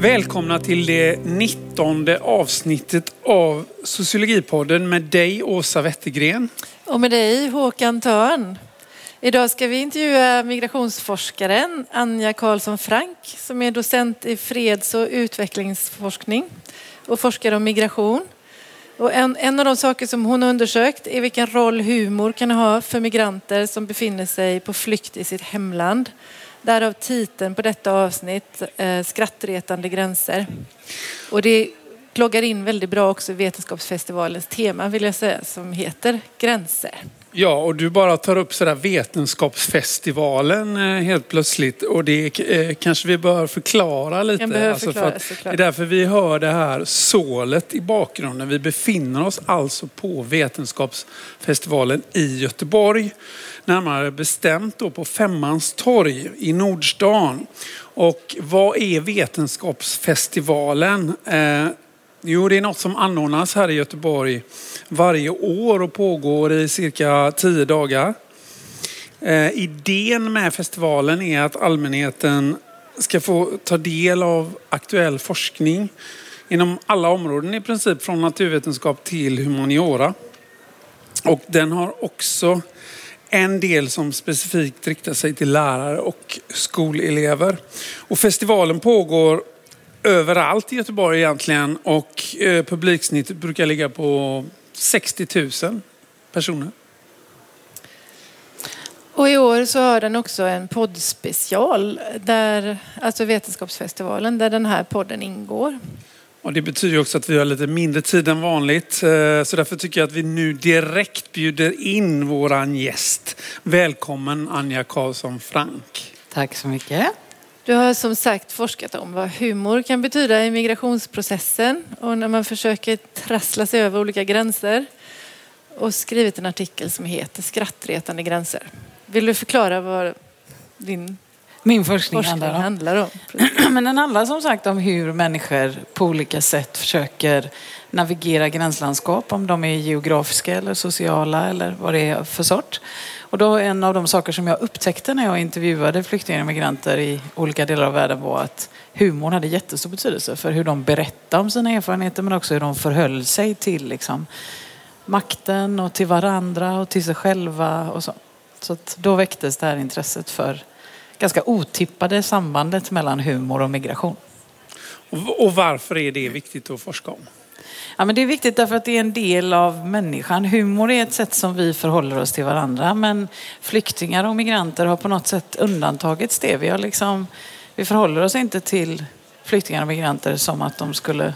Välkomna till det 19 avsnittet av Sociologipodden med dig Åsa Wettergren. Och med dig Håkan Törn. Idag ska vi intervjua migrationsforskaren Anja Karlsson Frank som är docent i freds och utvecklingsforskning och forskar om migration. Och en, en av de saker som hon har undersökt är vilken roll humor kan ha för migranter som befinner sig på flykt i sitt hemland. Därav titeln på detta avsnitt, eh, Skrattretande gränser. Och det kloggar in väldigt bra också i Vetenskapsfestivalens tema vill jag säga, som heter Gränser. Ja, och du bara tar upp sådär Vetenskapsfestivalen eh, helt plötsligt. Och det eh, kanske vi bör förklara lite. Behöver alltså förklara, det är därför vi hör det här sålet i bakgrunden. Vi befinner oss alltså på Vetenskapsfestivalen i Göteborg. Närmare bestämt då på Femmans torg i Nordstan. Och vad är Vetenskapsfestivalen? Eh, jo, det är något som anordnas här i Göteborg varje år och pågår i cirka tio dagar. Eh, idén med festivalen är att allmänheten ska få ta del av aktuell forskning inom alla områden i princip, från naturvetenskap till humaniora. Och den har också en del som specifikt riktar sig till lärare och skolelever. Och festivalen pågår överallt i Göteborg egentligen och eh, publiksnittet brukar ligga på 60 000 personer. Och i år så har den också en poddspecial, där, alltså Vetenskapsfestivalen, där den här podden ingår. Och det betyder också att vi har lite mindre tid än vanligt. Eh, så därför tycker jag att vi nu direkt bjuder in våran gäst. Välkommen Anja Karlsson Frank. Tack så mycket. Du har som sagt forskat om vad humor kan betyda i migrationsprocessen och när man försöker trassla sig över olika gränser och skrivit en artikel som heter Skrattretande gränser. Vill du förklara vad din min forskning, forskning handlar om? Handlar om. Men den handlar som sagt om hur människor på olika sätt försöker navigera gränslandskap, om de är geografiska eller sociala eller vad det är för sort. Och då en av de saker som jag upptäckte när jag intervjuade flyktingar och migranter i olika delar av världen var att humorn hade jättestor betydelse för hur de berättade om sina erfarenheter men också hur de förhöll sig till liksom, makten och till varandra och till sig själva och så. Så då väcktes det här intresset för ganska otippade sambandet mellan humor och migration. Och varför är det viktigt att forska om? Ja, men det är viktigt därför att det är en del av människan. Humor är ett sätt som vi förhåller oss till varandra. Men flyktingar och migranter har på något sätt undantagits det. Vi, har liksom, vi förhåller oss inte till flyktingar och migranter som att de skulle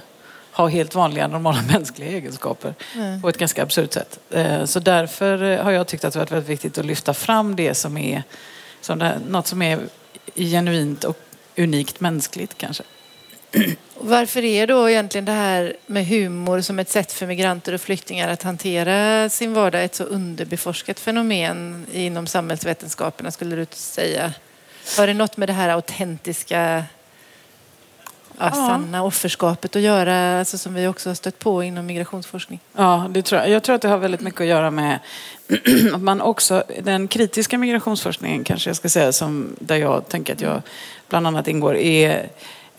ha helt vanliga normala mänskliga egenskaper mm. på ett ganska absurt sätt. Eh, så därför har jag tyckt att det varit väldigt viktigt att lyfta fram det som är som det, något som är genuint och unikt mänskligt kanske. Varför är då egentligen det här med humor som ett sätt för migranter och flyktingar att hantera sin vardag ett så underbeforskat fenomen inom samhällsvetenskaperna skulle du säga? Har det något med det här autentiska, ja, sanna offerskapet att göra, alltså som vi också har stött på inom migrationsforskning? Ja, det tror jag. jag tror att det har väldigt mycket att göra med att man också, den kritiska migrationsforskningen kanske jag ska säga, som, där jag tänker att jag bland annat ingår, är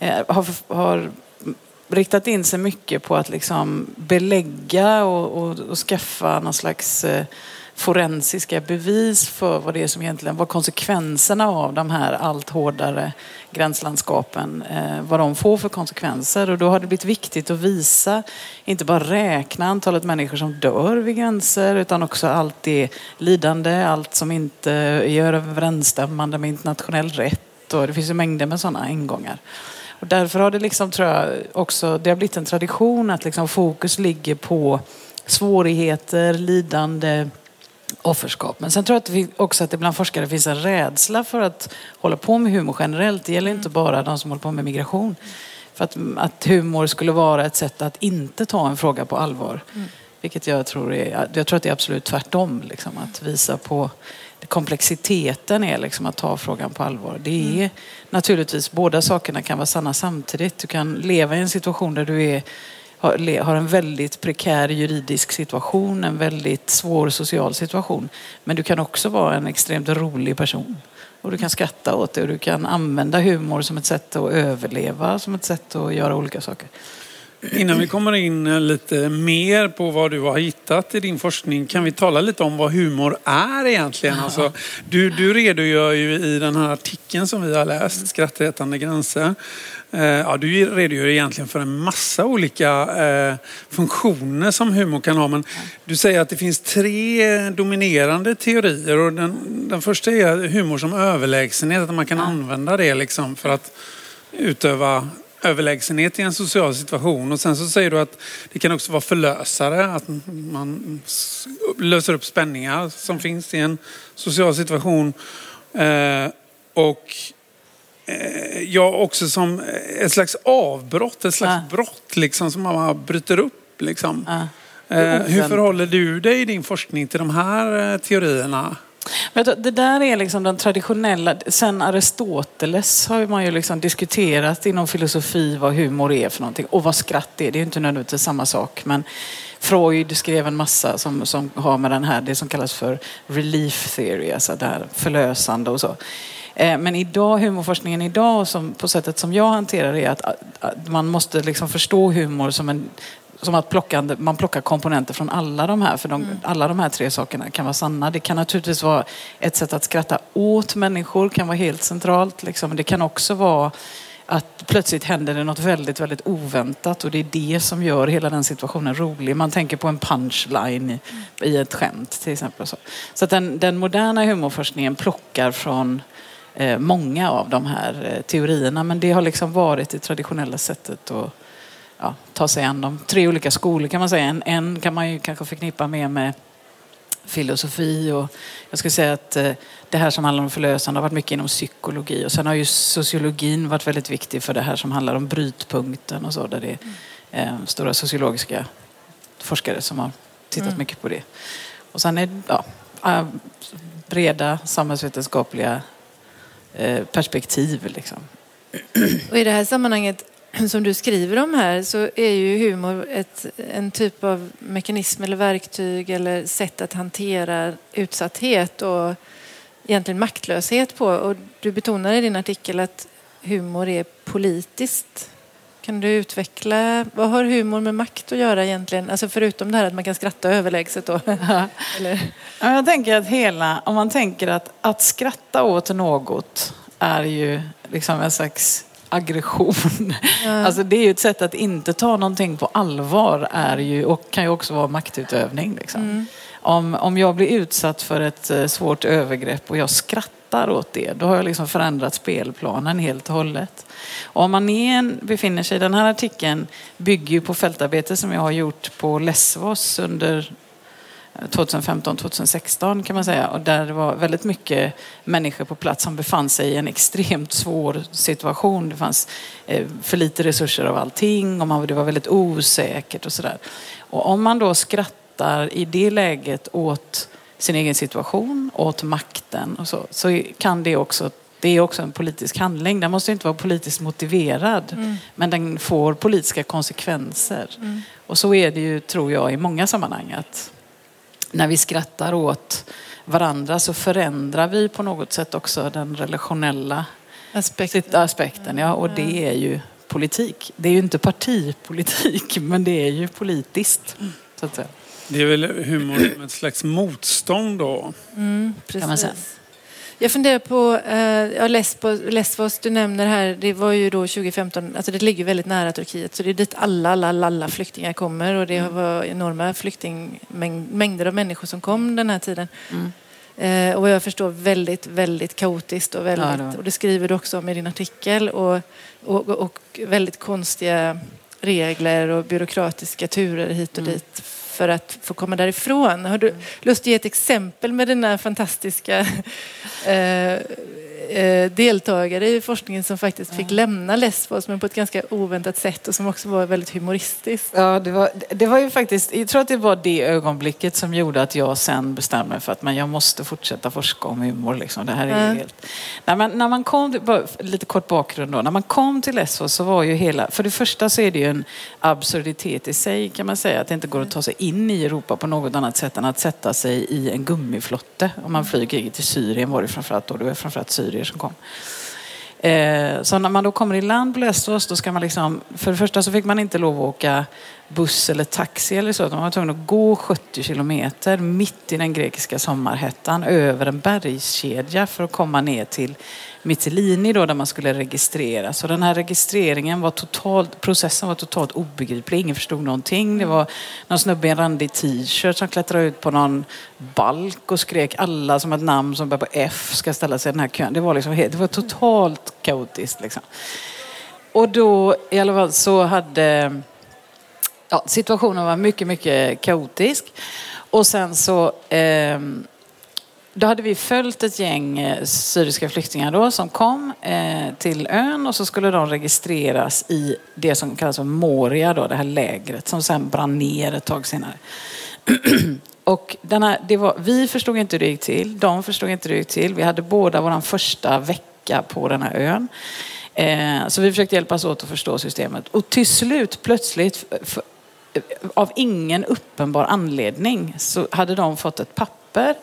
Eh, har, har riktat in sig mycket på att liksom belägga och, och, och skaffa någon slags eh, forensiska bevis för vad det är som egentligen var konsekvenserna av de här allt hårdare gränslandskapen, eh, vad de får för konsekvenser. Och då har det blivit viktigt att visa, inte bara räkna antalet människor som dör vid gränser, utan också allt det lidande, allt som inte gör överensstämmande med internationell rätt. Och det finns ju mängder med sådana ingångar. Och därför har det liksom, tror jag, också, det har blivit en tradition att liksom fokus ligger på svårigheter, lidande, offerskap. Men sen tror jag också att det bland forskare finns en rädsla för att hålla på med humor generellt. Det gäller inte bara de som håller på med migration. För att, att humor skulle vara ett sätt att inte ta en fråga på allvar. Mm. Vilket jag tror är, jag tror att det är absolut tvärtom. Liksom, att visa på komplexiteten är liksom att ta frågan på allvar. Det är mm. naturligtvis, båda sakerna kan vara sanna samtidigt. Du kan leva i en situation där du är har, en väldigt prekär juridisk situation, en väldigt svår social situation. Men du kan också vara en extremt rolig person. Och du kan skratta åt det och du kan använda humor som ett sätt att överleva, som ett sätt att göra olika saker. Innan vi kommer in lite mer på vad du har hittat i din forskning kan vi tala lite om vad humor är egentligen. Alltså, du, du redogör ju i den här artikeln som vi har läst, Skrattätande gränser. Eh, ja, du redogör egentligen för en massa olika eh, funktioner som humor kan ha. Men du säger att det finns tre dominerande teorier. Och den, den första är humor som överlägsenhet, att man kan använda det liksom för att utöva överlägsenhet i en social situation. Och sen så säger du att det kan också vara förlösare, att man löser upp spänningar som finns i en social situation. Eh, och eh, ja, också som ett slags avbrott, ett slags Ja. brott liksom som man bryter upp. Liksom. Ja. Eh, hur förhåller du dig i din forskning till de här eh, teorierna? Det där är liksom den traditionella, sen Aristoteles har man ju liksom diskuterat inom filosofi vad humor är för någonting och vad skratt är. Det är ju inte nödvändigtvis samma sak men Freud skrev en massa som, som har med den här, det som kallas för relief theory, alltså det här förlösande och så. Eh, men idag, humorforskningen idag, som, på sättet som jag hanterar det, är att, att man måste liksom förstå humor som en som att plocka, man plockar komponenter från alla de här, för de, alla de här tre sakerna kan vara sanna. Det kan naturligtvis vara ett sätt att skratta åt människor, kan vara helt centralt. Liksom. Det kan också vara att plötsligt händer det något väldigt, väldigt oväntat och det är det som gör hela den situationen rolig. Man tänker på en punchline i, i ett skämt till exempel. Så, så att den, den moderna humorforskningen plockar från eh, många av de här eh, teorierna men det har liksom varit det traditionella sättet att ja, ta sig an de tre olika skolor kan man säga. En, en kan man ju kanske förknippa mer med filosofi och jag skulle säga att eh, det här som handlar om förlösande har varit mycket inom psykologi och sen har ju sociologin varit väldigt viktig för det här som handlar om brytpunkten och så där det är eh, stora sociologiska forskare som har tittat mycket på det. Och sen är ja, eh, breda samhällsvetenskapliga perspektiv liksom. Och i det här sammanhanget som du skriver om här så är ju humor ett, en typ av mekanism eller verktyg eller sätt att hantera utsatthet och egentligen maktlöshet på. Och du betonar i din artikel att humor är politiskt. Kan du utveckla, vad har humor med makt att göra egentligen? Alltså förutom det här att man kan skratta överlägset då. Ja, Jag tänker att hela, om man tänker att, att skratta åt något är ju liksom en slags aggression. Alltså det är ju ett sätt att inte ta någonting på allvar är ju, och kan ju också vara maktutövning. Liksom. Om, om jag blir utsatt för ett eh, svårt övergrepp och jag skrattar åt det, då har jag liksom förändrat spelplanen helt och hållet. Och om man är en, befinner sig, den här artikeln bygger ju på fältarbete som jag har gjort på Lesvos under 2015-2016 kan man säga. Och där det var väldigt mycket människor på plats som befann sig i en extremt svår situation. Det fanns eh, för lite resurser av allting och man, det var väldigt osäkert och sådär. Och om man då skrattar i det läget åt sin egen situation, åt makten och så, så kan det också det är också en politisk handling. Den måste inte vara politiskt motiverad, men den får politiska konsekvenser. Och så är det ju, tror jag, i många sammanhang. Att när vi skrattar åt varandra så förändrar vi på något sätt också den relationella Aspekten. aspekten. Ja, och det är ju politik. Det är ju inte partipolitik, men det är ju politiskt. Så att säga. Det är väl humor som ett slags motstånd då? Precis. Jag funderar på, eh, ja, Lesbos, Lesbos du nämner här, det var ju då 2015, alltså det ligger väldigt nära Turkiet så det är dit alla, alla, alla, flyktingar kommer och det var enorma flyktingmängder av människor som kom den här tiden. Eh, och vad jag förstår väldigt, väldigt kaotiskt och väldigt, Ja, och det skriver du också om i din artikel och, och, och väldigt konstiga regler och byråkratiska turer hit och dit för att få komma därifrån. Har du lust att ge ett exempel med dina fantastiska eh, eh, deltagare i forskningen som faktiskt fick lämna Lesbos men på ett ganska oväntat sätt och som också var väldigt humoristiskt. Ja, det var, det var ju faktiskt, jag tror att det var det ögonblicket som gjorde att jag sen bestämde mig för att men jag måste fortsätta forska om humor. Liksom. Det här är Mm. helt... när, man, när man kom, bara lite kort bakgrund då, när man kom till Lesbos så var ju hela, för det första så är det ju en absurditet i sig kan man säga, att det inte går att ta sig in i Europa på något annat sätt än att sätta sig i en gummiflotte. Om man flyger till Syrien var det framförallt då, det var framförallt syrier som kom. Eh, så när man då kommer i land på Lesbos då ska man liksom, för det första så fick man inte lov att åka buss eller taxi eller så, De man var tvungen att gå 70 kilometer mitt i den grekiska sommarhettan över en bergskedja för att komma ner till Mytilini då där man skulle registreras. Så den här registreringen var totalt, processen var totalt obegriplig, ingen förstod någonting. Det var någon snubbe i en randig t-shirt som klättrade ut på någon balk och skrek alla som ett namn som börjar på F ska ställa sig i den här kön. Det var, liksom, helt- det var totalt kaotiskt. Liksom. Och då i alla fall så hade ja, situationen var mycket, mycket kaotisk. Och sen så eh, då hade vi följt ett gäng eh, syriska flyktingar då som kom eh, till ön och så skulle de registreras i det som kallas för Moria, då, det här lägret som sen brann ner ett tag senare. Och denna, det var, vi förstod inte hur det gick till, de förstod inte hur det gick till. Vi hade båda vår första vecka på den här ön. Eh, så vi försökte hjälpas åt att förstå systemet. Och till slut plötsligt, av ingen uppenbar anledning, så hade de fått ett papper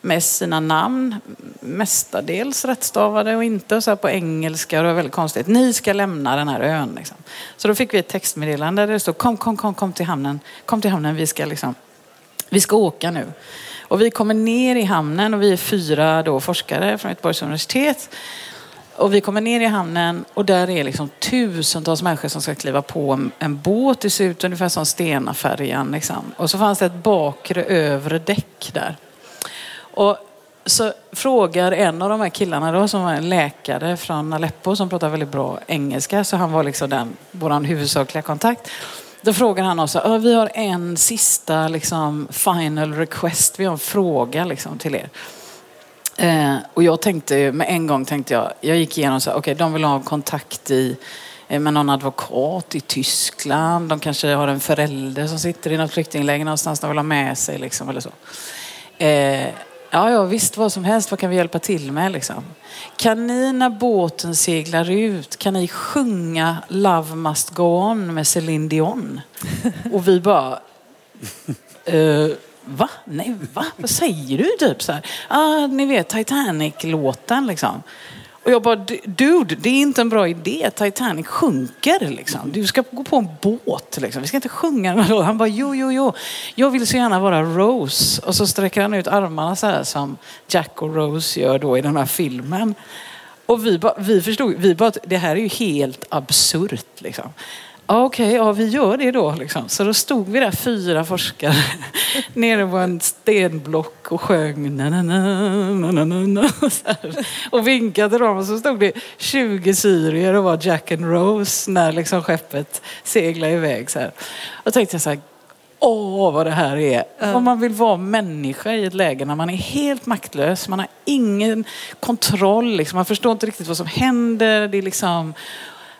med sina namn, mestadels rättstavade och inte så här på engelska. Det var väldigt konstigt. Ni ska lämna den här ön. Liksom. Så då fick vi ett textmeddelande där det stod kom, kom, kom, kom till hamnen. Kom till hamnen, vi ska liksom vi ska åka nu. Och vi kommer ner i hamnen och vi är fyra då forskare från Göteborgs universitet. Och vi kommer ner i hamnen och där är liksom tusentals människor som ska kliva på en, båt. Det ser ut ungefär som Stenafärjan. Liksom. Och så fanns det ett bakre övre däck där. Och så frågar en av de här killarna då, som var en läkare från Aleppo som pratar väldigt bra engelska, så han var liksom den, vår huvudsakliga kontakt. Då frågar han oss, "Ja, vi har en sista liksom, final request, vi har en fråga liksom, till er. Eh, och jag tänkte med en gång tänkte jag, jag gick igenom så här, okej okay, de vill ha kontakt i, eh, med någon advokat i Tyskland, de kanske har en förälder som sitter i något flyktingläger någonstans de vill ha med sig liksom, eller så. Eh, ja, ja, visst vad som helst, vad kan vi hjälpa till med liksom? Kan ni när båten seglar ut, kan ni sjunga Love must go on med Céline Dion? Och vi bara, eh, va? Nej, va? Vad säger du? Typ så här. Ah, ni vet Titanic-låten liksom. Och jag bara, dude, det är inte en bra idé. Titanic sjunker liksom. Du ska gå på en båt liksom. Vi ska inte sjunga den. Han bara, jo, jo, jo. Jag vill så gärna vara Rose. Och så sträcker han ut armarna så här som Jack och Rose gör då i den här filmen. Och vi, bara, vi förstod, vi bara, det här är ju helt absurt liksom. Ja, Okej, ja vi gör det då. Liksom. Så då stod vi där fyra forskare nere på en stenblock och sjöng na, na, na, na, na, na, och vinkade till dem. Och så stod det 20 syrier och var Jack and Rose när liksom skeppet seglade iväg. Så här. Och tänkte jag så här, åh vad det här är. Om man vill vara människa i ett läge när man är helt maktlös, man har ingen kontroll, liksom. man förstår inte riktigt vad som händer. Det är liksom...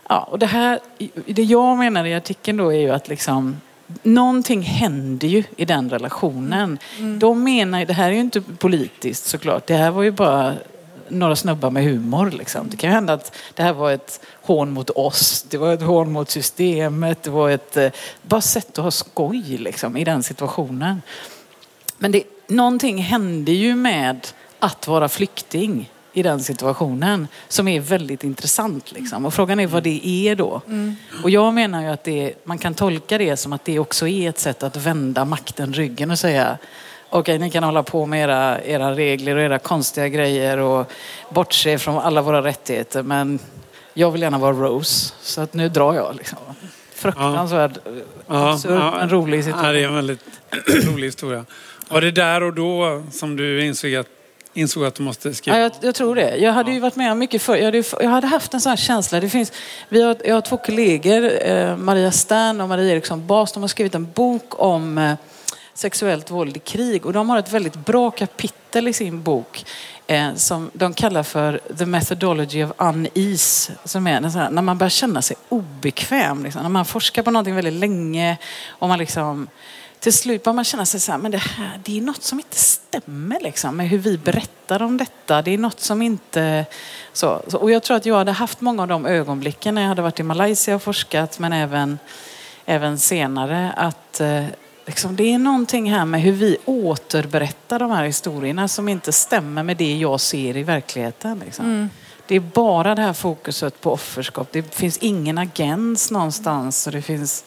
Ja, och det, här, det jag menar i artikeln då är ju att liksom, någonting händer ju i den relationen. De menar, det här är ju inte politiskt såklart, det här var ju bara några snubbar med humor. Liksom. Det kan ju hända att det här var ett hån mot oss, det var ett hån mot systemet, det var ett eh, bara sätt att ha skoj liksom, i den situationen. Men det, någonting hände ju med att vara flykting i den situationen som är väldigt intressant. Liksom. Och frågan är vad det är då. Och jag menar ju att det, man kan tolka det som att det också är ett sätt att vända makten ryggen och säga okej, ni kan hålla på med era, era regler och era konstiga grejer och bortse från alla våra rättigheter men jag vill gärna vara Rose så att nu drar jag. Liksom. Fruktansvärd, absurd men rolig situation. Ja, det är en väldigt rolig historia. Var det där och då som du insåg att, insåg att du måste skriva? Ja, jag, jag tror det. Jag hade ju varit med om mycket förr. Jag hade, jag hade haft en sån här känsla. Det finns, vi har, jag har två kollegor, eh, Maria Stern och Maria Eriksson Bas. De har skrivit en bok om eh, sexuellt våld i krig. Och de har ett väldigt bra kapitel i sin bok eh, som de kallar för The Methodology of Unease. Som är här, när man börjar känna sig obekväm. Liksom, när man forskar på någonting väldigt länge och man liksom till slut börjar man känna sig så här, men det här det är något som inte stämmer liksom, med hur vi berättar om detta. Det är något som inte... Så, och jag tror att jag hade haft många av de ögonblicken när jag hade varit i Malaysia och forskat, men även, även senare, att eh, liksom, det är någonting här med hur vi återberättar de här historierna som inte stämmer med det jag ser i verkligheten. Liksom. Mm. Det är bara det här fokuset på offerskap. Det finns ingen agens någonstans. Och det finns,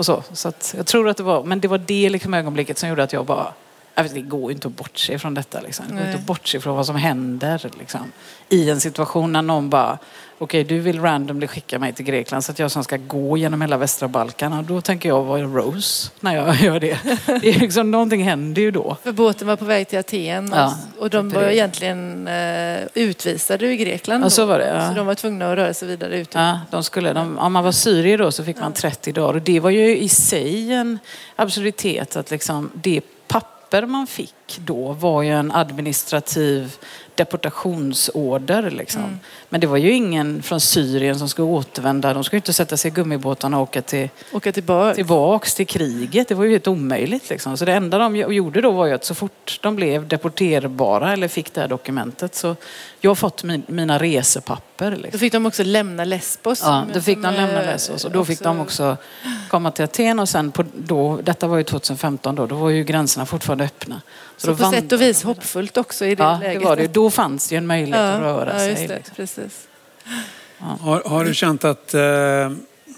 och så. så att jag tror att det var, men det var det liksom ögonblicket som gjorde att jag bara, det går ju inte att bortse från detta. Liksom. Det går inte att bortse från vad som händer liksom. i en situation när någon bara, okej du vill randomly skicka mig till Grekland så att jag sen ska gå genom hela västra Balkan. Då tänker jag vara Rose när jag gör det. det är liksom, någonting händer ju då. För båten var på väg till Aten ja, och de var egentligen uh, utvisade ur Grekland. Ja, så var det. Ja. Så de var tvungna att röra sig vidare ut. Ja, de skulle, de, om man var syrier då så fick man 30 dagar och det var ju i sig en absurditet att liksom det papper man fick då var ju en administrativ deportationsorder. Liksom. Mm. Men det var ju ingen från Syrien som skulle återvända. De skulle inte sätta sig i gummibåtarna och åka, till, åka tillbaka. tillbaks till kriget. Det var ju helt omöjligt. Liksom. Så det enda de gjorde då var ju att så fort de blev deporterbara eller fick det här dokumentet så jag har fått min, mina resepapper. Liksom. Då fick de också lämna Lesbos. Ja, då fick de lämna Lesbos och då fick de också komma till Aten och sen på, då, detta var ju 2015 då, då var ju gränserna fortfarande öppna. Så, så på sätt och vis hoppfullt också i det ja, läget. Det var det. Då fanns det ju en möjlighet ja, att röra ja, sig. Det, liksom. precis. Ja. Har, har, du känt att, eh,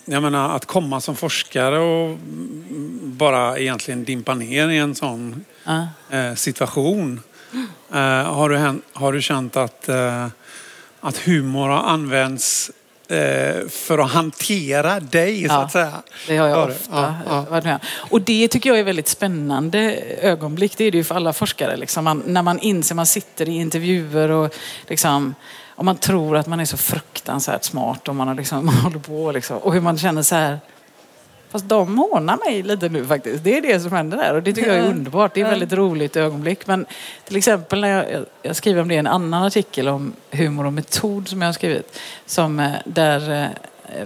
jag menar, att komma som forskare och bara egentligen dimpa ner i en sån eh, situation. Eh, har, du, har du känt att, eh, att humor har använts för att hantera dig, så att säga. Det har jag ofta ja, varit med Och det tycker jag är väldigt spännande ögonblick. Det är det ju för alla forskare. Liksom. Man, när man inser, man sitter i intervjuer och liksom, och man tror att man är så fruktansvärt smart och man, har liksom, man håller på liksom, och hur man känner så här Fast de hånar mig lite nu faktiskt. Det är det som händer där och det tycker jag är underbart. Det är ett väldigt roligt ögonblick. Men till exempel när jag, jag skriver om det i en annan artikel om humor och metod som jag har skrivit. Som, eh, där eh,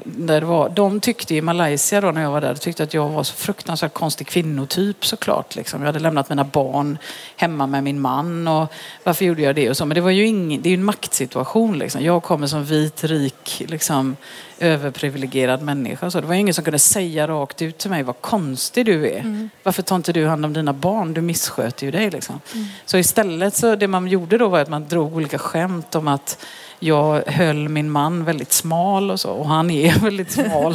där det var, de tyckte i Malaysia då när jag var där, tyckte att jag var så fruktansvärt konstig kvinnotyp såklart. Liksom. Jag hade lämnat mina barn hemma med min man och varför gjorde jag det och så. Men det var ju ing, det är ju en maktsituation liksom. Jag kommer som vit, rik, liksom, överprivilegierad människa. Så det var ingen som kunde säga rakt ut till mig vad konstig du är. Mm. Varför tar inte du hand om dina barn? Du missköter ju dig liksom. Mm. Så istället så det man gjorde då var att man drog olika skämt om att jag höll min man väldigt smal och så. Och han är väldigt smal.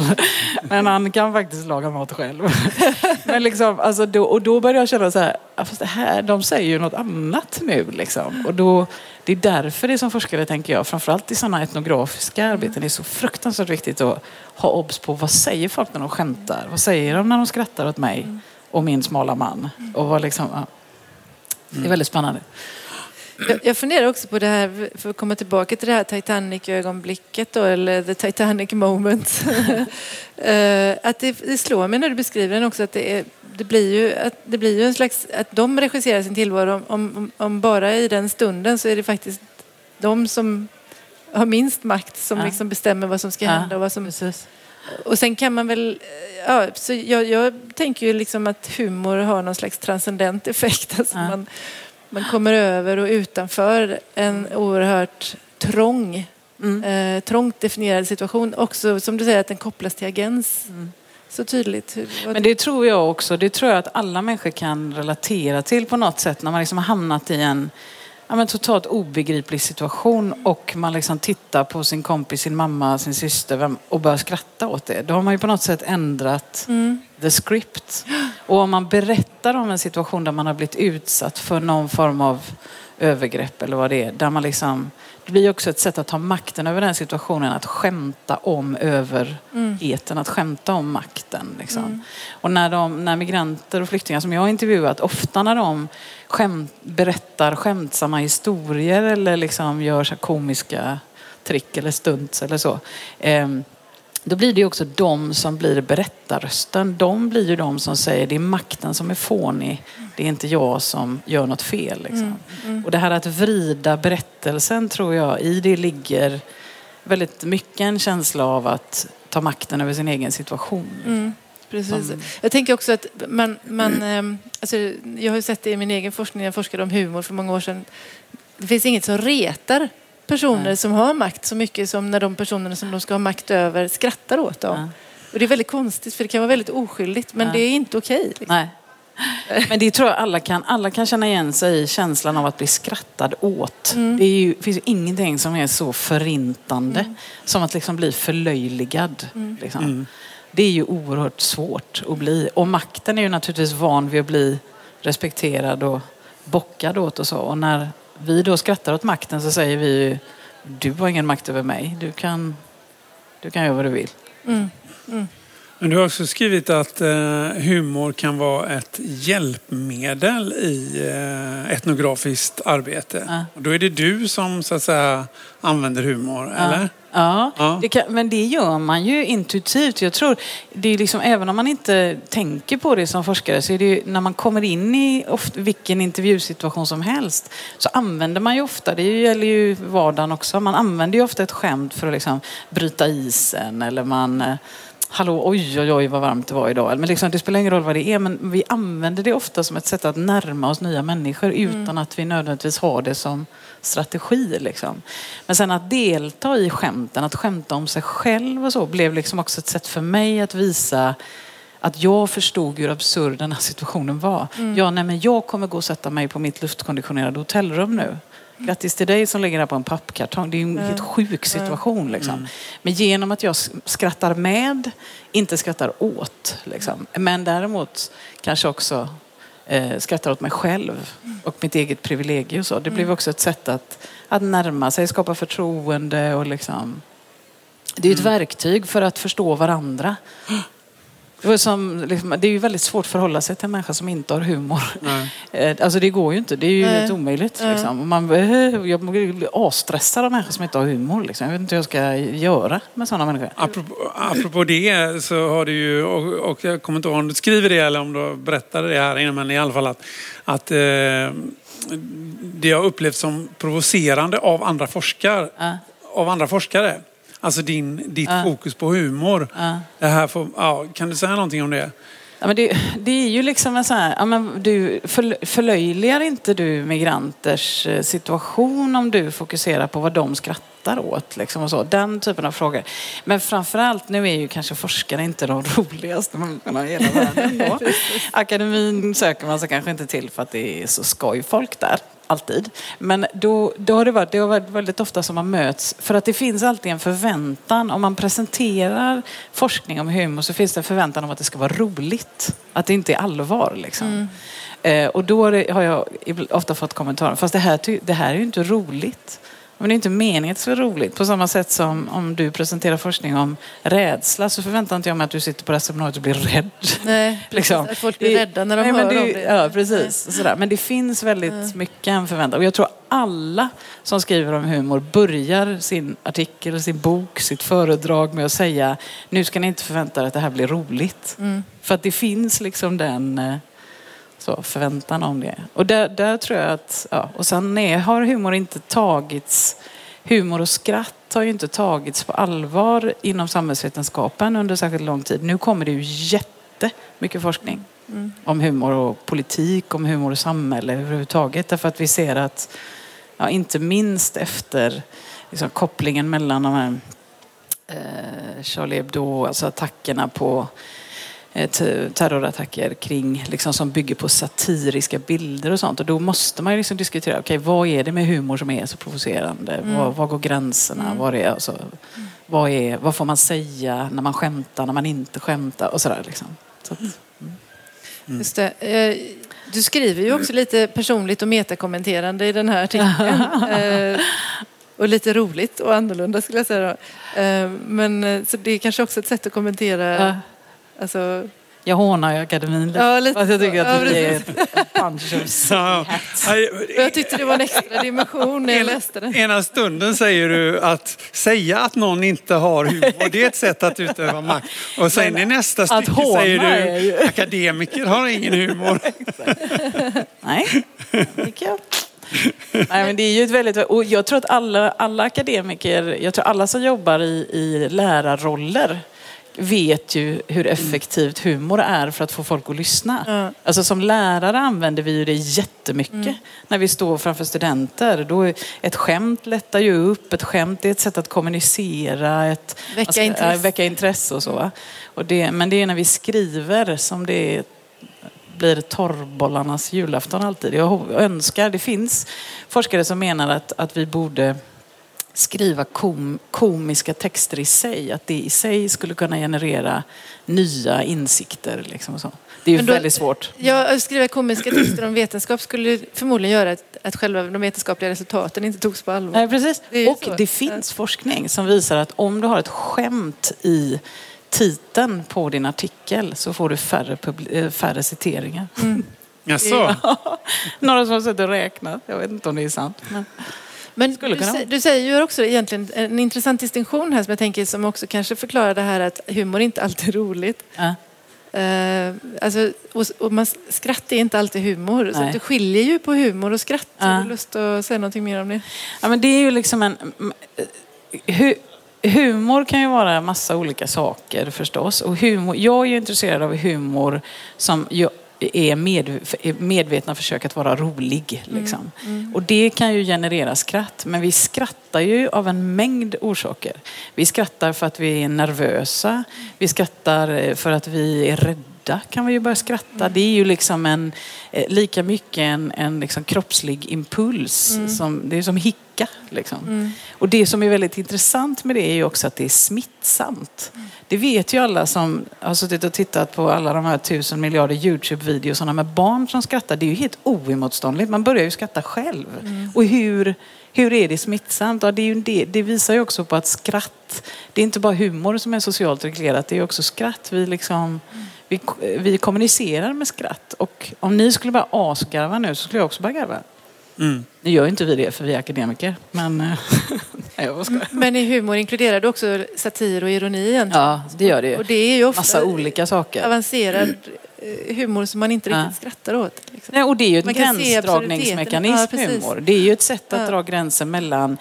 Men han kan faktiskt laga mat själv. Men liksom, alltså då, och då började jag känna så här, fast det här, de säger ju något annat nu liksom. Och då, det är därför det som forskare, tänker jag, framförallt i sådana etnografiska arbeten, det är så fruktansvärt viktigt att ha obs på vad säger folk när de skämtar? Vad säger de när de skrattar åt mig och min smala man? Och vad liksom, ja. Det är väldigt spännande. Jag, jag funderar också på det här, för att komma tillbaka till det här Titanic-ögonblicket då, eller the Titanic moment. Eh, att det, det slår mig när du beskriver den också att det, är, det, blir ju, att det blir ju en slags, att de regisserar sin tillvaro, om, om, om bara i den stunden så är det faktiskt de som har minst makt som ja. liksom bestämmer vad som ska hända. Och, vad som, Precis. och sen kan man väl, ja, så jag, jag tänker ju liksom att humor har någon slags transcendent effekt. Alltså ja. man, man kommer över och utanför en oerhört trång, mm. eh, trångt definierad situation. Också som du säger att den kopplas till agens. Mm. Så tydligt. Men det tror jag också. Det tror jag att alla människor kan relatera till på något sätt. När man liksom har hamnat i en ja, men totalt obegriplig situation och man liksom tittar på sin kompis, sin mamma, sin syster och börjar skratta åt det. Då har man ju på något sätt ändrat mm. the script. Och om man berättar om en situation där man har blivit utsatt för någon form av övergrepp eller vad det är, där man liksom det blir också ett sätt att ta makten över den situationen, att skämta om överheten, mm. att skämta om makten. Liksom. Mm. Och när, de, när migranter och flyktingar som jag har intervjuat, ofta när de skämt, berättar skämtsamma historier eller liksom gör så komiska trick eller stunts eller så. Eh, då blir det också de som blir berättarrösten. De blir ju de som säger det är makten som är fånig. Det är inte jag som gör något fel. Liksom. Och det här att vrida berättelsen tror jag, i det ligger väldigt mycket en känsla av att ta makten över sin egen situation. Mm, precis. Jag tänker också att man, man ehm, alltså, jag har ju sett det i min egen forskning, jag forskade om humor för många år sedan. Det finns inget som retar personer Nej. som har makt så mycket som när de personerna som de ska ha makt över skrattar åt dem. Ja. Och det är väldigt konstigt för det kan vara väldigt oskyldigt men Ja. det är inte okej. liksom. Nej. Men det tror jag alla kan, alla kan känna igen sig i känslan av att bli skrattad åt. Det, är ju, det finns ju ingenting som är så förintande som att liksom bli förlöjligad. Liksom. Det är ju oerhört svårt att bli. Och makten är ju naturligtvis van vid att bli respekterad och bockad åt och så. Och när vi då skrattar åt makten så säger vi ju du har ingen makt över mig. Du kan, du kan göra vad du vill. Mm, mm. Men du har också skrivit att eh, humor kan vara ett hjälpmedel i eh, etnografiskt arbete. Ja. Då är det du som så att säga använder humor, eller? Ja, Ja. Det kan, men det gör man ju intuitivt. Jag tror, det är liksom, även om man inte tänker på det som forskare, så är det ju, när man kommer in i ofta, vilken intervjusituation som helst, så använder man ju ofta, det gäller ju vardagen också, man använder ju ofta ett skämt för att liksom bryta isen eller man eh, Hallå, oj, oj, oj vad varmt det var idag. Men liksom, det spelar ingen roll vad det är, men vi använder det ofta som ett sätt att närma oss nya människor utan att vi nödvändigtvis har det som strategi. Liksom. Men sen att delta i skämten, att skämta om sig själv och så, blev liksom också ett sätt för mig att visa att jag förstod hur absurd den här situationen var. Ja, nej, men jag kommer gå och sätta mig på mitt luftkonditionerade hotellrum nu. Grattis till dig som ligger där på en pappkartong. Det är ju en helt sjuk situation. Liksom. Men genom att jag skrattar med, inte skrattar åt. Liksom. Men däremot kanske också eh, skrattar åt mig själv och mitt eget privilegium. Så. Det blev också ett sätt att, att närma sig, skapa förtroende och liksom... Det är ett verktyg för att förstå varandra. Det, var som, liksom, det är ju väldigt svårt att förhålla sig till en människa som inte har humor. Nej. Eh, Alltså det går ju inte. Det är ju Nej. helt omöjligt. Liksom. Man, jag blir asstressad av människor som inte har humor. Liksom. Jag vet inte hur jag ska göra med sådana människor. Apropå, apropå det så har du ju, och, och jag kommer inte ihåg om du skriver det eller om du berättade det här innan, men i alla fall att, att eh, det har upplevts som provocerande av andra forskare. Ja. Av andra forskare. Alltså din, ditt Ja. fokus på humor. Ja. Det här får, ja, kan du säga någonting om det? Ja, men det, det är ju liksom en sån här, ja, men du, för, förlöjligar inte du migranters eh, situation om du fokuserar på vad de skrattar åt? Liksom och så. Den typen av frågor. Men framförallt, nu är ju kanske forskare inte de roligaste människorna i hela världen. Akademin söker man sig kanske inte till för att det är så skoj folk där. Alltid. Men då, då har det, varit, det har varit väldigt ofta som man möts. För att det finns alltid en förväntan. Om man presenterar forskning om humor så finns det en förväntan om att det ska vara roligt. Att det inte är allvar. Liksom. Eh, och då har jag ofta fått kommentarer. Fast det här, det här är ju inte roligt. Men det är inte meningen att det ska vara roligt. På samma sätt som om du presenterar forskning om rädsla så förväntar inte jag mig att du sitter på det här seminariet och blir rädd. Nej, Liksom. att folk blir rädda när de Nej, men hör det, om det. Ja, precis. Sådär. Men det finns väldigt mycket en förväntan. Och jag tror alla som skriver om humor börjar sin artikel, sin bok, sitt föredrag med att säga nu ska ni inte förvänta er att det här blir roligt. Mm. För att det finns liksom den eh, så, förväntan om det. Och där, där tror jag att, ja. och sen är, har humor inte tagits, humor och skratt har ju inte tagits på allvar inom samhällsvetenskapen under särskilt lång tid. Nu kommer det ju jättemycket forskning om humor och politik, om humor och samhälle överhuvudtaget. Därför att vi ser att, ja, inte minst efter liksom, kopplingen mellan de här eh, Charlie Hebdo, alltså attackerna på terrorattacker kring, liksom, som bygger på satiriska bilder och sånt. Och då måste man ju liksom diskutera, okej vad är det med humor som är så provocerande? Var, var går gränserna? Var är, alltså, vad, är, vad får man säga när man skämtar, när man inte skämtar och sådär. Liksom. Så att, Just det. Eh, Du skriver ju också lite personligt och metakommenterande i den här artikeln. Eh, Och lite roligt och annorlunda skulle jag säga. Då. Eh, Men eh, så det är kanske också ett sätt att kommentera. Alltså, Jag hånar ju akademin lite. Ja, lite jag tycker att Ja, det är ett of Och jag tyckte det var en extra dimension när jag läste den. Ena stunden säger du att säga att någon inte har humor, det är ett sätt att utöva makt. Och sen i nästa att stycke säger är du akademiker har ingen humor. Nej, tycker jag. Nej, men det är ju ett väldigt... Och jag tror att alla, alla akademiker, jag tror alla som jobbar i, i lärarroller vet ju hur effektivt humor är för att få folk att lyssna. Ja. Alltså som lärare använder vi ju det jättemycket när vi står framför studenter. Då är, ett skämt lättar ju upp, ett skämt är ett sätt att kommunicera, ett, Väcka alltså, intresse. ja, väcka intresse och så. va. Och det, men det är när vi skriver som det blir torrbollarnas julafton alltid. Jag önskar, det finns forskare som menar att, att vi borde skriva kom, komiska texter i sig. Att det i sig skulle kunna generera nya insikter. Liksom och så. Det är ju då- väldigt svårt. Ja, att skriva komiska texter om vetenskap skulle förmodligen göra att, att själva de vetenskapliga resultaten inte togs på allvar. Nej, precis. Det och så. det finns forskning som visar att om du har ett skämt i titeln på din artikel så får du färre, eh, färre citeringar. Jaså? Några som har suttit och räknat. Jag vet inte om det är sant. Men... Men du, du säger ju också egentligen en intressant distinktion här som jag tänker som också kanske förklarar det här att humor inte alltid är roligt. Ja. Eh, alltså, och, och man, skratt är inte alltid humor. Så Nej. att du skiljer ju på humor och skratt. Ja. Har du lust att säga någonting mer om det? Ja, men det är ju liksom en... Hu, humor kan ju vara massa olika saker förstås. Och humor, jag är ju intresserad av humor som är, med, medvetna försök att vara rolig. Liksom. Och det kan ju generera skratt. Men vi skrattar ju av en mängd orsaker. Vi skrattar för att vi är nervösa. Vi skrattar eh, för att vi är rädda kan vi ju börja skratta. Det är ju liksom en, eh, lika mycket en, en liksom kroppslig impuls. Som, det är som hicka. Liksom. Och det som är väldigt intressant med det är ju också att det är smittsamt. Det vet ju alla som har suttit och tittat på alla de här tusen miljarder Youtube-videosarna med barn som skrattar. Det är ju helt oemotståndligt. Man börjar ju skratta själv. Och hur, hur är det smittsamt? Ja, det, är det, det visar ju också på att skratt, det är inte bara humor som är socialt reglerat, det är också skratt. Vi, liksom, vi, vi kommunicerar med skratt. Och om ni skulle börja asgarva nu så skulle jag också börja garva. Mm. Nu gör inte vi det för vi är akademiker. Men eh, nej, jag. Men i humor inkluderar du också satir och ironi egentligen. Ja, det gör det ju. Och det är ju ofta Massa olika saker. avancerad eh, humor som man inte riktigt Ja. skrattar åt. Liksom. Nej, och det är ju se gränsdragningsmekanism. Ja, humor. Det är ju ett sätt att Ja. dra gränser mellan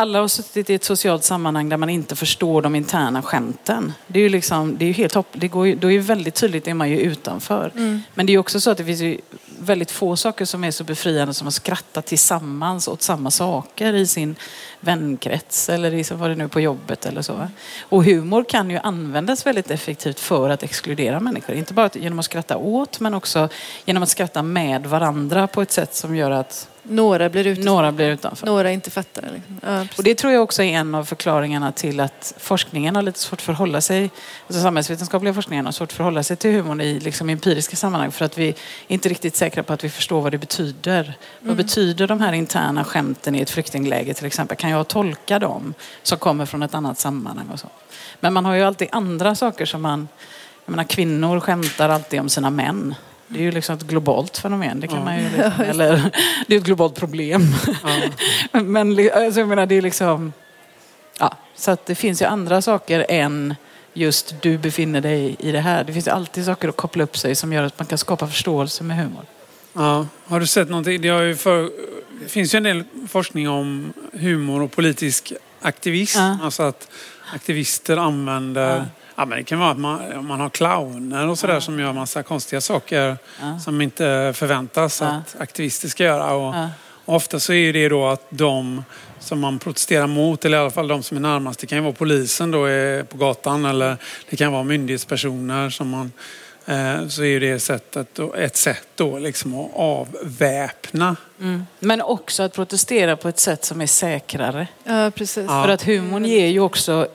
alla har suttit i ett socialt sammanhang där man inte förstår de interna skämten. Det är ju liksom, det är helt hopp, det går ju, då är ju väldigt tydligt är man ju utanför. Mm. Men det är ju också så att det finns ju väldigt få saker som är så befriande som att skratta tillsammans åt samma saker i sin vänkrets eller i, var det nu på jobbet eller så. Och humor kan ju användas väldigt effektivt för att exkludera människor. Inte bara genom att skratta åt men också genom att skratta med varandra på ett sätt som gör att Några blir ute, några blir utanför. några inte fattar. Liksom. Ja. Och det tror jag också är en av förklaringarna till att forskningen har lite svårt att förhålla sig, alltså samhällsvetenskapliga forskningen har svårt att förhålla sig till humorn i liksom empiriska sammanhang för att vi är inte riktigt säkra på att vi förstår vad det betyder. Vad betyder de här interna skämten i ett flyktingläger till exempel? Kan jag tolka dem som kommer från ett annat sammanhang och så? Men man har ju alltid andra saker som man, jag menar kvinnor skämtar alltid om sina män. Det är ju liksom ett globalt fenomen. Det kan man ju liksom, eller det är ett globalt problem. Men li- alltså, jag menar, det är liksom... Ja, så att det finns ju andra saker än just du befinner dig i det här. Det finns ju alltid saker att koppla upp sig som gör att man kan skapa förståelse med humor. Ja. Har du sett någonting? Det, har ju för, det finns ju en del forskning om humor och politisk aktivism. Ja. Alltså att aktivister använder... Ja. Ja. men det kan vara att man, man har clowner och sådär som gör massa konstiga saker Ja. som inte förväntas Ja. att aktivister ska göra. Och, Ja. och ofta så är det då att de som man protesterar mot, eller i alla fall de som är närmast, det kan ju vara polisen då är på gatan eller det kan vara myndighetspersoner som man eh, så är ju det sättet, ett sätt då liksom att avväpna. Mm. Men också att protestera på ett sätt som är säkrare. Ja, precis. Ja. För att humorn ger ju också...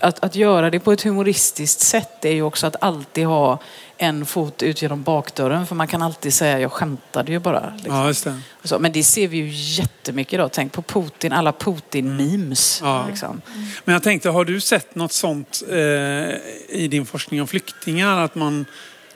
att, att göra det på ett humoristiskt sätt är ju också att alltid ha en fot ut genom bakdörren. För man kan alltid säga jag skämtade ju bara. Liksom. Ja, just det. Så, men det ser vi ju jättemycket idag. Tänk på Putin, alla Putin-memes. Ja. Liksom. Men jag tänkte, har du sett något sånt eh, i din forskning om flyktingar? Att man,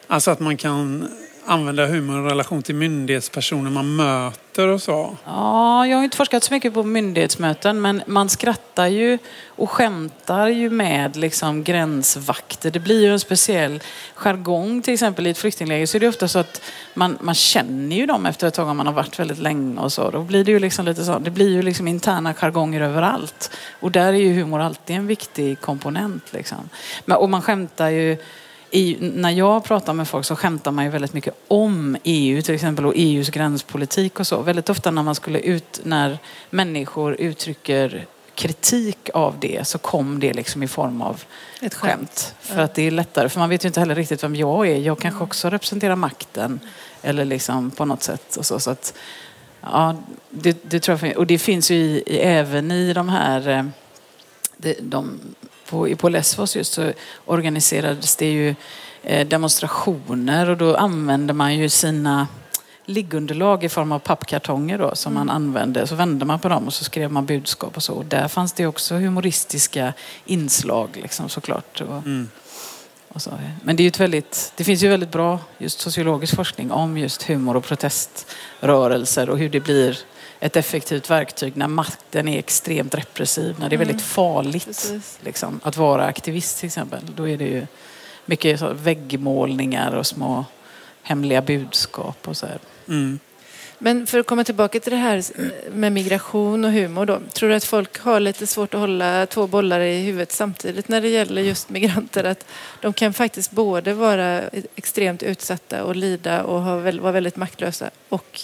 alltså att man kan använda humor i relation till myndighetspersoner man möter och så? Ja, jag har inte forskat så mycket på myndighetsmöten men man skrattar ju och skämtar ju med liksom gränsvakter. Det blir ju en speciell jargong till exempel i ett flyktingläger så är det ofta så att man, man känner ju dem efter ett tag om man har varit väldigt länge och så. Då blir det ju liksom lite så, det blir ju liksom interna jargonger överallt. Och där är ju humor alltid en viktig komponent liksom. Men, och man skämtar ju i, när jag pratar med folk så skämtar man ju väldigt mycket om EU till exempel och EUs gränspolitik och så. Väldigt ofta när man skulle ut, när människor uttrycker kritik av det så kom det liksom i form av Ett skämt. skämt. För att det är lättare, för man vet ju inte heller riktigt vem jag är. Jag kanske också representerar makten eller liksom på något sätt och så. så att, ja, det, det tror jag, och det finns ju i, även i de här eh, det, de, på, på Lesvos just så organiserades det ju eh, demonstrationer och då använde man ju sina liggunderlag i form av pappkartonger då, som man använde. Så vände man på dem och så skrev man budskap och så. Och där fanns det också humoristiska inslag liksom, såklart. Och, Mm. och så. Men det, är ju ett väldigt, det finns ju väldigt bra just sociologisk forskning om just humor och proteströrelser och hur det blir ett effektivt verktyg när makten är extremt repressiv, när det är väldigt farligt Precis. liksom, att vara aktivist till exempel. Då är det ju mycket så, väggmålningar och små hemliga budskap och så här. Mm. Men för att komma tillbaka till det här med migration och humor då. Tror du att folk har lite svårt att hålla två bollar i huvudet samtidigt när det gäller just migranter? Att de kan faktiskt både vara extremt utsatta och lida och vara väldigt maktlösa och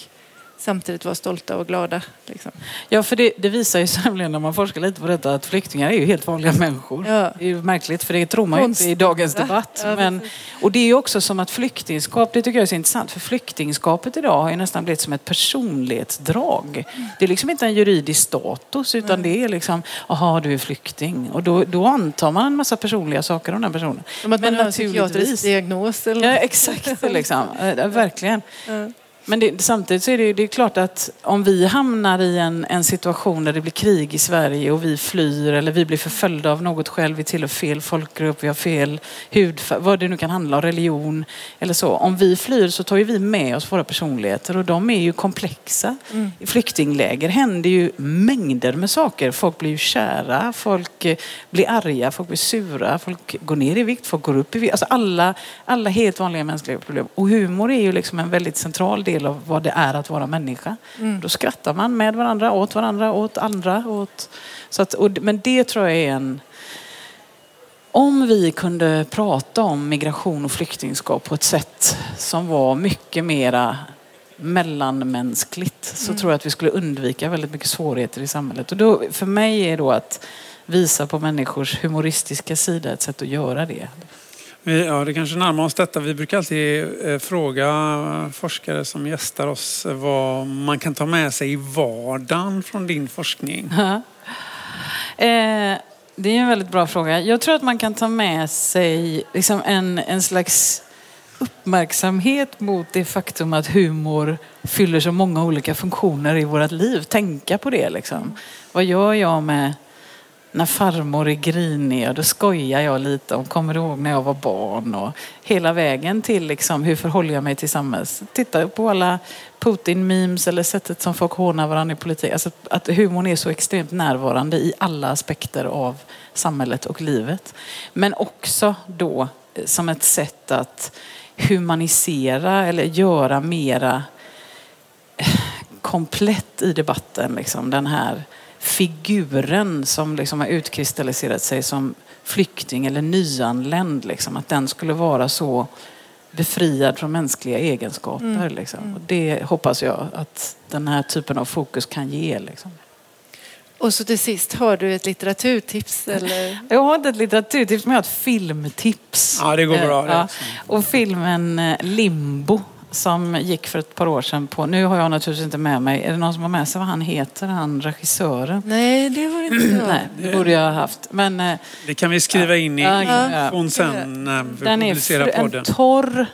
samtidigt vara stolta och glada. Liksom. Ja, för det, det visar ju sig nämligen när man forskar lite på detta att flyktingar är ju helt vanliga människor. Ja. Det är ju märkligt för det tror man ju inte i dagens debatt. Ja, Men, och det är ju också som att flyktingskap, det tycker jag är så intressant, för flyktingskapet idag har ju nästan blivit som ett personlighetsdrag. Det är liksom inte en juridisk status utan det är liksom, jaha du är flykting. Och då, då antar man en massa personliga saker om den personen. Som att man Men har en psykiatrisk naturligtvis- diagnos. Eller Ja, exakt. Liksom. Verkligen. Ja. Men det, samtidigt så är det, det är klart att om vi hamnar i en, en situation där det blir krig i Sverige och vi flyr eller vi blir förföljda av något själv, vi tillhör fel folkgrupp, vi har fel hudfärg, vad det nu kan handla om, religion eller så. Om vi flyr så tar ju vi med oss våra personligheter och de är ju komplexa. I flyktingläger händer ju mängder med saker. Folk blir ju kära, folk eh, blir arga, folk blir sura, folk går ner i vikt, folk går upp i vikt. Alltså alla, alla helt vanliga mänskliga problem. Och humor är ju liksom en väldigt central del av vad det är att vara människa. Då skrattar man med varandra, åt varandra, åt andra. Åt, så att, och, men det tror jag är en... Om vi kunde prata om migration och flyktingskap på ett sätt som var mycket mera mellanmänskligt så tror jag att vi skulle undvika väldigt mycket svårigheter i samhället. Och då, för mig är då att visa på människors humoristiska sida ett sätt att göra det. Vi, ja, det kanske närmar oss detta. Vi brukar alltid eh, fråga forskare som gästar oss vad man kan ta med sig i vardagen från din forskning. Eh, det är en väldigt bra fråga. Jag tror att man kan ta med sig liksom en, en slags uppmärksamhet mot det faktum att humor fyller så många olika funktioner i vårt liv. Tänka på det liksom. Vad gör jag med när farmor är grinig och då skojar jag lite om, kommer du ihåg när jag var barn och hela vägen till liksom, hur förhåller jag mig till samhället. Titta på alla Putin-memes eller sättet som folk hånar varandra i politik. Alltså att humorn är så extremt närvarande i alla aspekter av samhället och livet. Men också då eh, som ett sätt att humanisera eller göra mera eh, komplett i debatten. Liksom, den här figuren som liksom har utkristalliserat sig som flykting eller nyanländ. Liksom, att den skulle vara så befriad från mänskliga egenskaper. Liksom. Och det hoppas jag att den här typen av fokus kan ge. Liksom. Och så till sist, har du ett litteraturtips? Eller? Jag har inte ett litteraturtips men jag har ett filmtips. Ja, det går bra, Ja. Och filmen eh, Limbo som gick för ett par år sedan på, nu har jag naturligtvis inte med mig, är det någon som har med sig vad han heter, han regissören? Nej, det var inte jag. Nej, det borde jag ha haft. Men eh, Det kan vi skriva in i Ja, ja. sen när vi den är publicerar en podden. torr,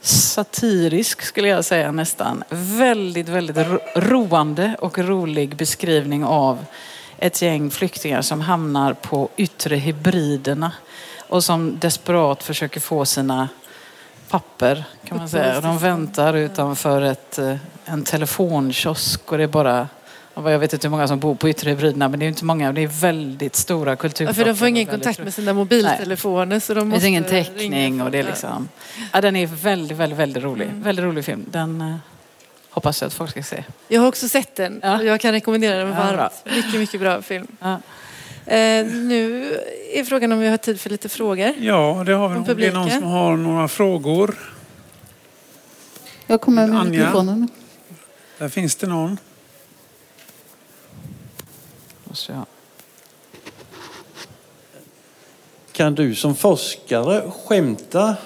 satirisk skulle jag säga nästan. Väldigt, väldigt ro- roande och rolig beskrivning av ett gäng flyktingar som hamnar på yttre hybriderna och som desperat försöker få sina papper kan man säga. Och de väntar utanför ett, eh, en telefonkiosk och det är bara jag vet inte hur många som bor på yttre hybriderna men det är inte många. Det är väldigt stora Ja, kulturblock. för de får ingen kontakt med sina mobiltelefoner. Så de det måste finns ingen täckning och det är liksom... Ja, den är väldigt, väldigt, väldigt rolig. Väldigt rolig film. Den eh, hoppas jag att folk ska se. Jag har också sett den Ja. och jag kan rekommendera den Ja, varmt. Mycket, mycket bra film. Ja. Eh, nu är frågan om vi har tid för lite frågor. Ja, det har vi. Om det är någon som har några frågor. Jag kommer med Anja? mikrofonen. Där finns det någon. Kan du som forskare skämta?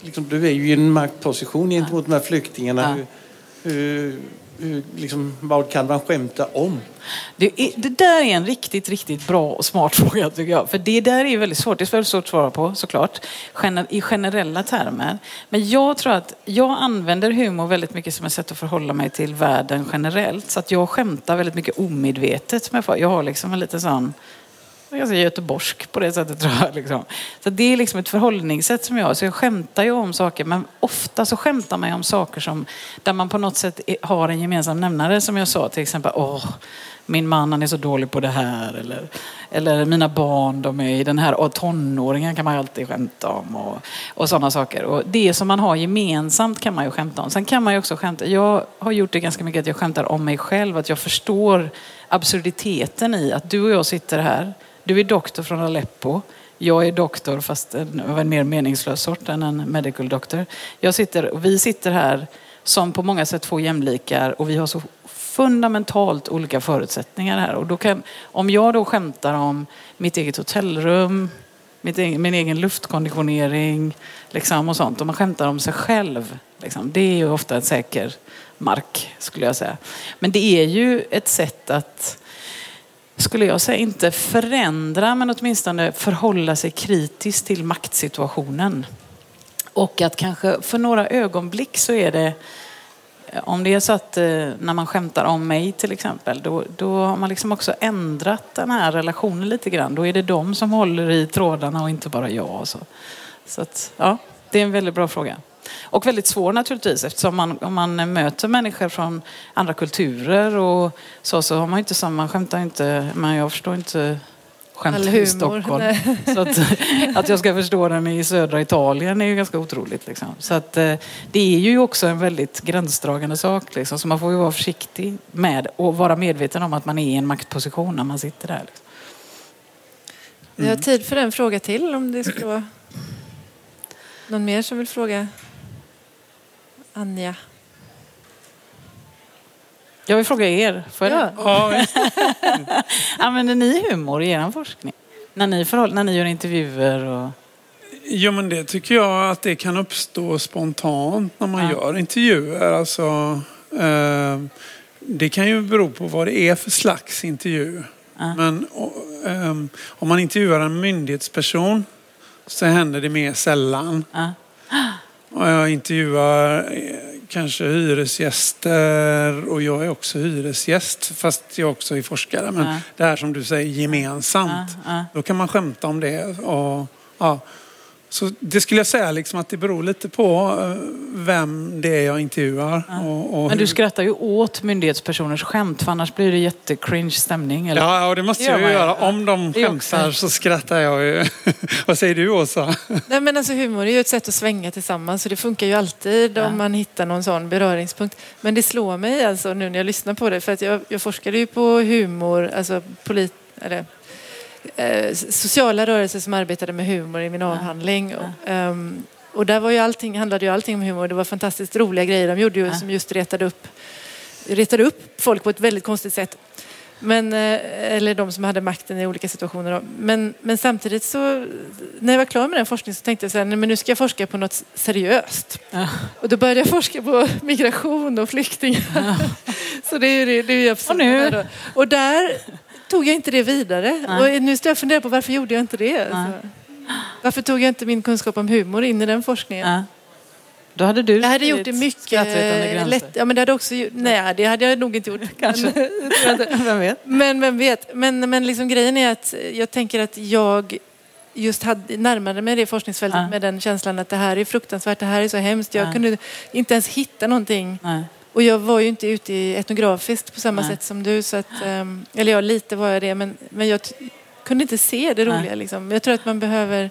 Liksom, du är ju i en maktposition gentemot de här flyktingarna. Ja. Hur, hur, liksom, vad kan man skämta om? Det, är, det där är en riktigt, riktigt bra och smart fråga tycker jag. För det där är väldigt svårt. Det är väldigt svårt att svara på såklart. Gener, I generella termer. Men jag tror att jag använder humor väldigt mycket som ett sätt att förhålla mig till världen generellt. Så att jag skämtar väldigt mycket omedvetet med folk. Jag har liksom en liten sån jag ganska göteborgsk på det sättet tror jag. Liksom. Så det är liksom ett förhållningssätt som jag har. Så jag skämtar ju om saker men ofta så skämtar man ju om saker som där man på något sätt har en gemensam nämnare som jag sa till exempel åh min man han är så dålig på det här eller, eller mina barn de är i den här och tonåringen kan man ju alltid skämta om och, och sådana saker. Och det som man har gemensamt kan man ju skämta om. Sen kan man ju också skämta, jag har gjort det ganska mycket att jag skämtar om mig själv, att jag förstår absurditeten i att du och jag sitter här du är doktor från Aleppo. Jag är doktor, fast en, av en mer meningslös sort än en medical doctor. Jag sitter, och vi sitter här som på många sätt två jämlikar och vi har så fundamentalt olika förutsättningar här. Och då kan, om jag då skämtar om mitt eget hotellrum, mitt egen, min egen luftkonditionering liksom och sånt. Och man skämtar om sig själv. Liksom. Det är ju ofta en säker mark, skulle jag säga. Men det är ju ett sätt att skulle jag säga, inte förändra men åtminstone förhålla sig kritiskt till maktsituationen. Och att kanske för några ögonblick så är det, om det är så att eh, när man skämtar om mig till exempel, då, då har man liksom också ändrat den här relationen lite grann. Då är det de som håller i trådarna och inte bara jag. Och så så att, ja, det är en väldigt bra fråga. Och väldigt svår naturligtvis eftersom man, om man möter människor från andra kulturer och så, så har man inte samma, man skämtar inte, men jag förstår inte skämt i Stockholm. nej. Så att, att jag ska förstå den i södra Italien är ju ganska otroligt. Liksom. Så att, eh, det är ju också en väldigt gränsdragande sak. Liksom. Så man får ju vara försiktig med och vara medveten om att man är i en maktposition när man sitter där. Liksom. Vi har tid för en fråga till om det skulle vara någon mer som vill fråga Anja. Jag vill fråga er, får jag Ja. det? Ja, visst. Använder ni humor i er forskning? När ni, förhåll, när ni gör intervjuer? Och... Jo, men det tycker jag att det kan uppstå spontant när man Ja. gör intervjuer. Alltså, eh, det kan ju bero på vad det är för slags intervju. Ja. Men o- ehm, om man intervjuar en myndighetsperson så händer det mer sällan. Ja. Och jag intervjuar eh, kanske hyresgäster och jag är också hyresgäst fast jag också är forskare. Men Ja. det här som du säger gemensamt. Ja, ja. Då kan man skämta om det. Och, ja. Så det skulle jag säga liksom att det beror lite på eh, vem det är jag intervjuar. Och, och Men du skrattar ju åt myndighetspersoners skämt för annars blir det jättecringe stämning. Eller? Ja, och det måste Det jag ju göra. Om de skämtar så skrattar jag ju. Vad säger du Åsa? Nej, men alltså, humor är ju ett sätt att svänga tillsammans och det funkar ju alltid Ja. om man hittar någon sån beröringspunkt. Men det slår mig alltså nu när jag lyssnar på det för att jag, jag forskade ju på humor, alltså polit, eller, eh, sociala rörelser som arbetade med humor i min avhandling. Och, ehm, och där var ju allting, handlade ju allting om humor. Det var fantastiskt roliga grejer de gjorde ju, Ja. som just retade upp, retade upp folk på ett väldigt konstigt sätt. Men, eh, eller de som hade makten i olika situationer. Men, men samtidigt så, när jag var klar med den forskningen så tänkte jag så här, nej, men nu ska jag forska på något seriöst. Ja. Och då började jag forska på migration och flyktingar. så det är ju det, det är ju absolut Och nu? Och där tog jag inte det vidare. Nej. Och nu står jag och funderar på varför gjorde jag inte det? Alltså, varför tog jag inte min kunskap om humor in i den forskningen? Ja. Då hade du Jag hade gjort det mycket lätt. Ja, men det hade också, nej, det hade jag nog inte gjort. Kanske. Men. Vem vet? men vem vet. Men, men liksom grejen är att jag tänker att jag just hade, närmade mig det forskningsfältet Ja. med den känslan att det här är fruktansvärt, det här är så hemskt. Jag Ja. kunde inte ens hitta någonting. Nej. Och jag var ju inte ute i etnografiskt på samma Nej. sätt som du. Så att, ehm, eller ja, lite var jag det. Men, men jag kunde inte se det roliga. Liksom. Jag tror att man behöver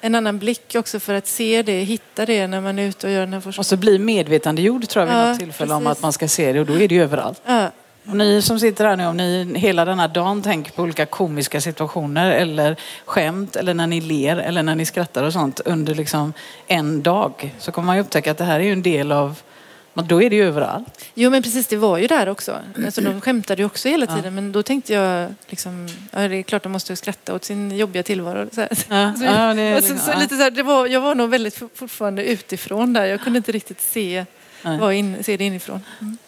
en annan blick också för att se det, hitta det när man är ute och gör den här forskningen. Och så bli medvetandegjord tror jag vid Ja, något tillfälle om precis. att man ska se det och då är det ju överallt. Ja, Och ni som sitter här nu, om ni hela den här dagen tänker på olika komiska situationer eller skämt eller när ni ler eller när ni skrattar och sånt under liksom en dag så kommer man ju upptäcka att det här är ju en del av, men då är det ju överallt. Jo men precis, det var ju där också. Alltså, de skämtade ju också hela tiden men då tänkte jag liksom, ja, det är klart de måste skratta åt sin jobbiga tillvaro. Så här. Ja, Så, ja, det är så lite så här, det var, jag var nog väldigt for- fortfarande utifrån där. Jag kunde inte riktigt se, var in, se det inifrån. Mm.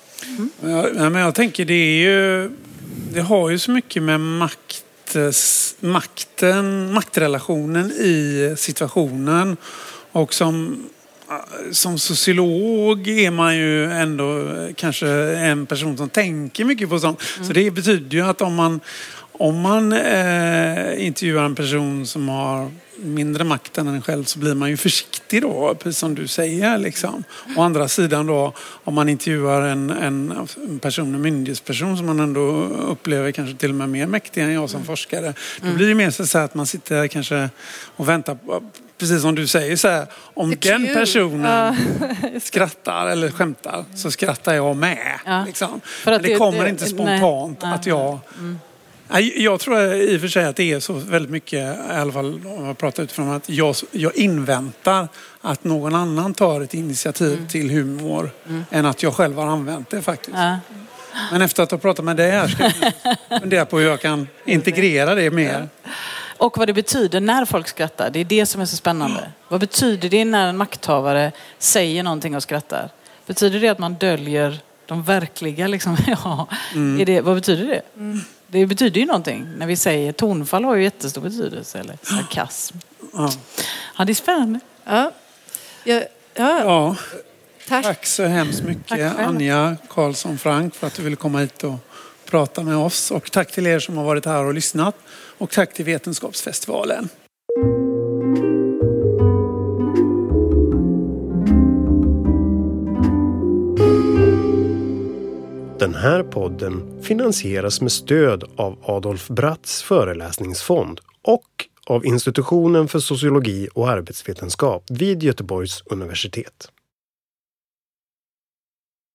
Ja, nej, men jag tänker det är ju... Det har ju så mycket med makt, makten, maktrelationen i situationen. Och som, som sociolog är man ju ändå kanske en person som tänker mycket på sånt. Så det betyder ju att om man, om man eh, intervjuar en person som har mindre makt än en själv så blir man ju försiktig då, precis som du säger. Liksom. Å andra sidan då, om man intervjuar en, en, en person, en myndighetsperson som man ändå upplever kanske till och med mer mäktig än jag som forskare. Då blir det mer så att man sitter kanske och väntar på, precis som du säger, så här, om är den kul. personen skrattar eller skämtar så skrattar jag med. Ja. Liksom. För att det, det- kommer det- inte spontant nej, att jag... Nej, Jag tror i och för sig att det är så väldigt mycket, i alla fall om jag pratar utifrån att jag, jag inväntar att någon annan tar ett initiativ till humor än att jag själv har använt det faktiskt. Ja. Men efter att ha pratat med dig här ska jag fundera på hur jag kan integrera det mer. Och vad det betyder när folk skrattar, det är det som är så spännande. Vad betyder det när en makthavare säger någonting och skrattar? Betyder det att man döljer de verkliga, liksom, ja, är det, vad betyder det? Det betyder ju någonting. När vi säger tonfall har ju jättestor betydelse, eller sarkasm. Ja. Ja, det är spännande. Ja. Ja, ja, Ja, tack. tack så hemskt mycket. Anja Karlsson Frank för att du ville komma hit och prata med oss. Och tack till er som har varit här och lyssnat. Och tack till Vetenskapsfestivalen. Den här podden finansieras med stöd av Adolf Bratts föreläsningsfond och av Institutionen för sociologi och arbetsvetenskap vid Göteborgs universitet.